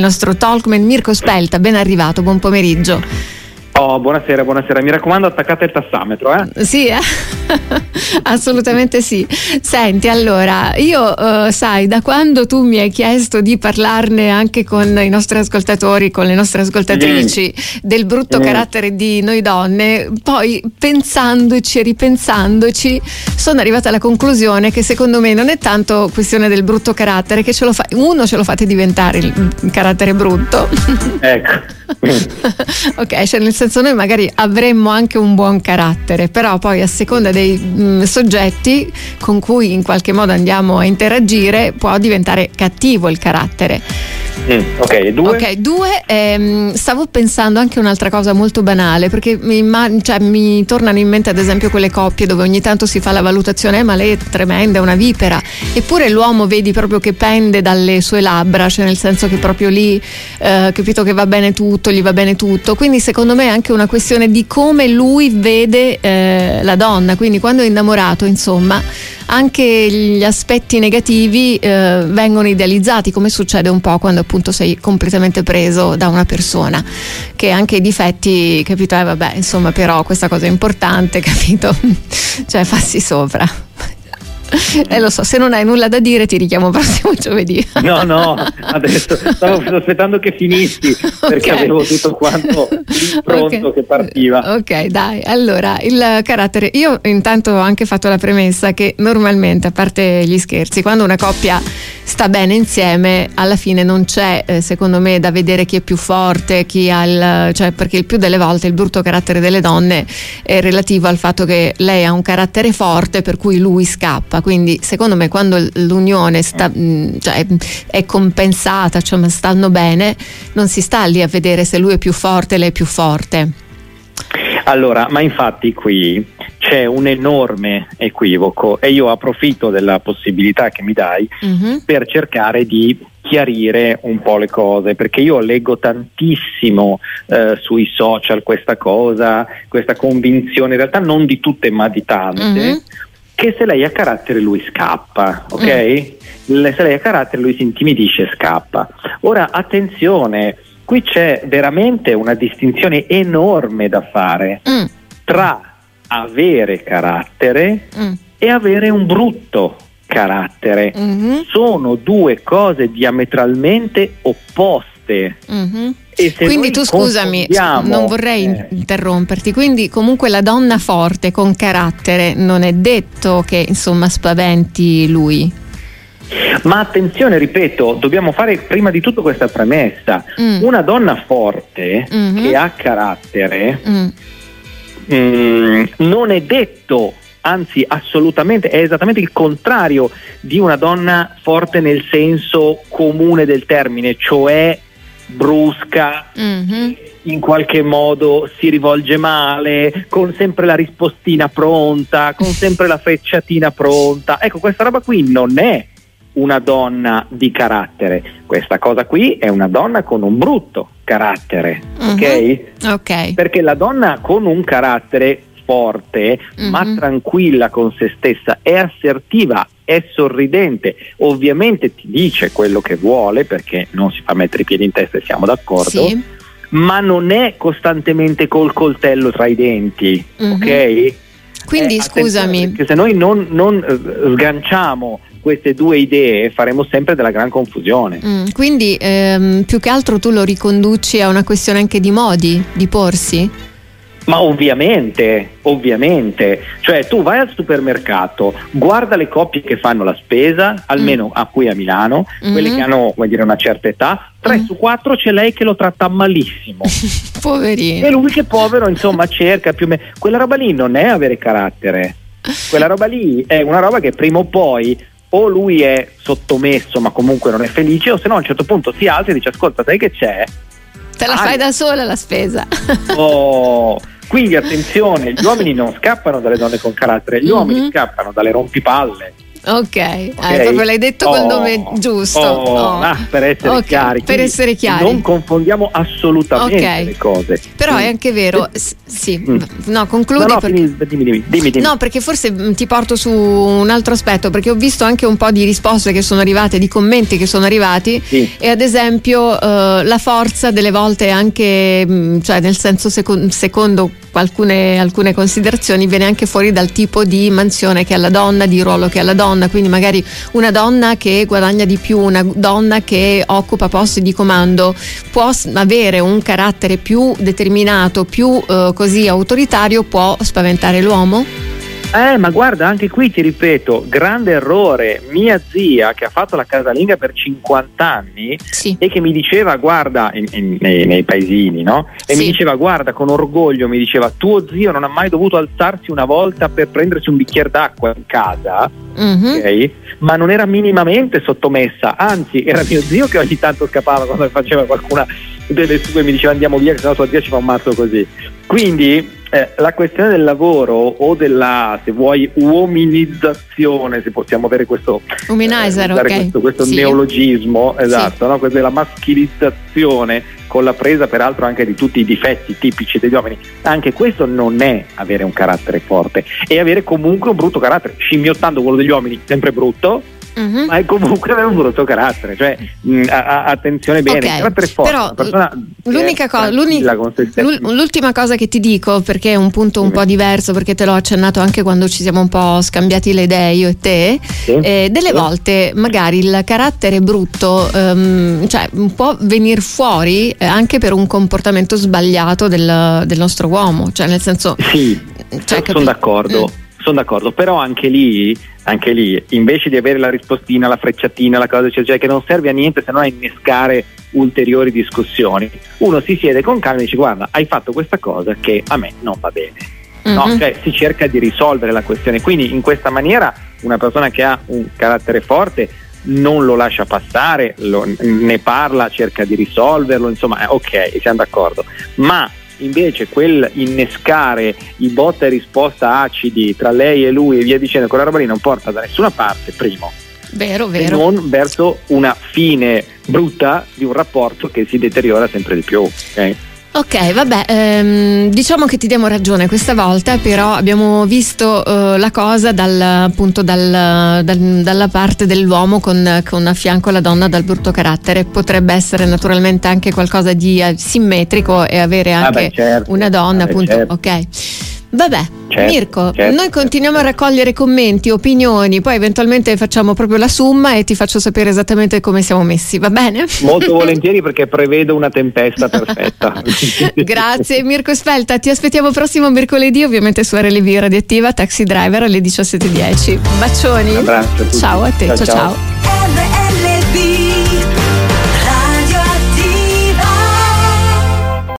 il nostro talkman Mirko Spelta. Ben arrivato, buon pomeriggio. Oh, buonasera, buonasera. Mi raccomando, attaccate il tassametro, eh? Sì, eh? assolutamente sì. Senti, allora, io uh, sai, da quando tu mi hai chiesto di parlarne anche con i nostri ascoltatori, con le nostre ascoltatrici, mm. del brutto mm. carattere di noi donne, poi pensandoci e ripensandoci, sono arrivata alla conclusione che secondo me non è tanto questione del brutto carattere, che ce lo fa, uno ce lo fate diventare il, il carattere brutto. ecco. ok, cioè nel senso noi magari avremmo anche un buon carattere, però poi a seconda dei mh, mm, soggetti con cui in qualche modo andiamo a interagire può diventare cattivo il carattere. Mm, ok, due. Ok, due ehm, stavo pensando anche un'altra cosa molto banale, perché mi, cioè, mi, tornano in mente ad esempio quelle coppie dove ogni tanto si fa la valutazione, eh, ma lei è tremenda, è una vipera, eppure l'uomo vedi proprio che pende dalle sue labbra, cioè nel senso che proprio lì, eh, capito che va bene tutto, gli va bene tutto, quindi secondo me è anche una questione di come lui vede eh, la donna, quindi quando è innamorato, insomma, anche gli aspetti negativi eh, vengono idealizzati, come succede un po' quando appunto sei completamente preso da una persona, che anche i difetti, capito? Eh, vabbè, insomma, però questa cosa è importante, capito? cioè, fassi sopra. Eh lo so, se non hai nulla da dire ti richiamo prossimo giovedì. No, no, adesso stavo aspettando che finissi perché okay. avevo tutto quanto pronto okay. che partiva. Ok, dai, allora il carattere. Io intanto ho anche fatto la premessa che normalmente, a parte gli scherzi, quando una coppia sta bene insieme, alla fine non c'è, eh, secondo me, da vedere chi è più forte, chi ha il. cioè perché il più delle volte il brutto carattere delle donne è relativo al fatto che lei ha un carattere forte per cui lui scappa quindi secondo me quando l'unione sta, mh, mm, cioè, è compensata, cioè stanno bene, non si sta lì a vedere se lui è più forte lei è più forte. Allora, ma infatti qui c'è un enorme equivoco e io approfitto della possibilità che mi dai uh-huh. per cercare di chiarire un po' le cose perché io leggo tantissimo eh, sui social questa cosa, questa convinzione, in realtà non di tutte ma di tante, uh-huh che se lei ha carattere lui scappa, ok? Mm. Se lei ha carattere lui si intimidisce e scappa. Ora attenzione, qui c'è veramente una distinzione enorme da fare mm. tra avere carattere mm. e avere un brutto carattere. Mm-hmm. Sono due cose diametralmente opposte. Mm-hmm. Quindi tu scusami, non vorrei eh. interromperti, quindi comunque la donna forte con carattere non è detto che insomma spaventi lui. Ma attenzione, ripeto, dobbiamo fare prima di tutto questa premessa. Mm. Una donna forte mm-hmm. che ha carattere mm. Mm, non è detto anzi assolutamente è esattamente il contrario di una donna forte nel senso comune del termine, cioè brusca, mm-hmm. in qualche modo si rivolge male, con sempre la rispostina pronta, con sempre la frecciatina pronta. Ecco, questa roba qui non è una donna di carattere, questa cosa qui è una donna con un brutto carattere, mm-hmm. ok? Ok. Perché la donna con un carattere forte, mm-hmm. ma tranquilla con se stessa, è assertiva, è sorridente, ovviamente ti dice quello che vuole perché non si fa mettere i piedi in testa e siamo d'accordo. Sì. Ma non è costantemente col coltello tra i denti, mm-hmm. ok? Quindi eh, scusami. Perché se noi non, non eh, sganciamo queste due idee faremo sempre della gran confusione. Mm, quindi ehm, più che altro tu lo riconduci a una questione anche di modi di porsi? Ma ovviamente, ovviamente, cioè tu vai al supermercato, guarda le coppie che fanno la spesa, almeno mm. a qui a Milano, mm-hmm. quelle che hanno dire, una certa età, 3 mm. su 4 c'è lei che lo tratta malissimo. Poverino. E lui che povero, insomma, cerca più o meno. Quella roba lì non è avere carattere. Quella roba lì è una roba che prima o poi o lui è sottomesso ma comunque non è felice o se no a un certo punto si alza e dice ascolta sai che c'è Te la ah, fai da sola la spesa. Oh, quindi attenzione, gli uomini non scappano dalle donne con carattere, gli mm-hmm. uomini scappano dalle rompipalle Ok, okay. Ah, proprio l'hai detto oh, col nome giusto. Oh, oh. Ah, per essere okay. chiari. Per essere chiari. Non confondiamo assolutamente okay. le cose. Però sì. è anche vero, sì, mm. no, concludi. No, no, perché... dimmi, dimmi, dimmi, dimmi, No, perché forse mm, ti porto su un altro aspetto, perché ho visto anche un po' di risposte che sono arrivate, di commenti che sono arrivati sì. e ad esempio eh, la forza delle volte anche, mm, cioè nel senso seco- secondo alcune, alcune considerazioni viene anche fuori dal tipo di mansione che ha la donna, di ruolo che ha la donna, quindi magari una donna che guadagna di più, una donna che occupa posti di comando può avere un carattere più determinato, più eh, così autoritario, può spaventare l'uomo? Eh, ma guarda, anche qui ti ripeto, grande errore. Mia zia, che ha fatto la casalinga per 50 anni sì. e che mi diceva, guarda, in, in, nei, nei, paesini, no? E sì. mi diceva, guarda, con orgoglio, mi diceva, tuo zio non ha mai dovuto alzarsi una volta per prendersi un bicchiere d'acqua in casa, mm-hmm. ok? Ma non era minimamente sottomessa, anzi, era mio zio che ogni tanto scappava quando faceva qualcuna delle sue, mi diceva andiamo via, che sennò tua zia ci fa un mazzo così. Quindi eh, la questione del lavoro o della, se vuoi, uominizzazione, se possiamo avere questo, Umanizer, eh, okay. questo, questo sì. neologismo, esatto, sì. no? questa della maschilizzazione con la presa peraltro anche di tutti i difetti tipici degli uomini, anche questo non è avere un carattere forte, è avere comunque un brutto carattere, scimmiottando quello degli uomini, sempre brutto, uh-huh. ma è comunque avere un brutto carattere. Cioè, mh, a, a, attenzione bene, okay. carattere forte. Però, l'unica cosa, l'ultima cosa che ti dico, perché è un punto un po' diverso, perché te l'ho accennato anche quando ci siamo un po' scambiati le idee io e te, sì. eh, delle sì. volte magari il carattere brutto um, cioè, può venire fuori eh, anche per un comportamento sbagliato del, del nostro uomo, cioè nel senso... Sì, cioè, sono d'accordo. Mm sono d'accordo, però anche lì, anche lì, invece di avere la rispostina, la frecciatina, la cosa cioè, che non serve a niente se non a innescare ulteriori discussioni, uno si siede con calma e dice guarda, hai fatto questa cosa che a me non va bene. Mm-hmm. No? Cioè, si cerca di risolvere la questione. Quindi in questa maniera una persona che ha un carattere forte non lo lascia passare, lo, ne parla, cerca di risolverlo, insomma, eh, ok, siamo d'accordo. Ma invece quel innescare i botta e risposta acidi tra lei e lui e via dicendo, quella roba lì non porta da nessuna parte, primo. Vero, vero. E non verso una fine brutta di un rapporto che si deteriora sempre di più. Okay? Ok, vabbè, ehm, diciamo che ti diamo ragione questa volta, però abbiamo visto eh, la cosa dal, appunto dal, dal, dalla parte dell'uomo con, con, a fianco la donna dal brutto carattere. Potrebbe essere naturalmente anche qualcosa di eh, simmetrico e avere anche ah beh, certo, una donna, ah beh, appunto. Certo. Ok. Vabbè, certo, Mirko, certo, noi continuiamo certo. a raccogliere commenti, opinioni, poi eventualmente facciamo proprio la summa e ti faccio sapere esattamente come siamo messi, va bene? Molto volentieri perché prevedo una tempesta perfetta. Grazie Mirko Spelta, ti aspettiamo prossimo mercoledì ovviamente su RLV Radioattiva Taxi Driver alle 17.10. Bacioni. Un abbraccio. Ciao a te, ciao ciao. ciao.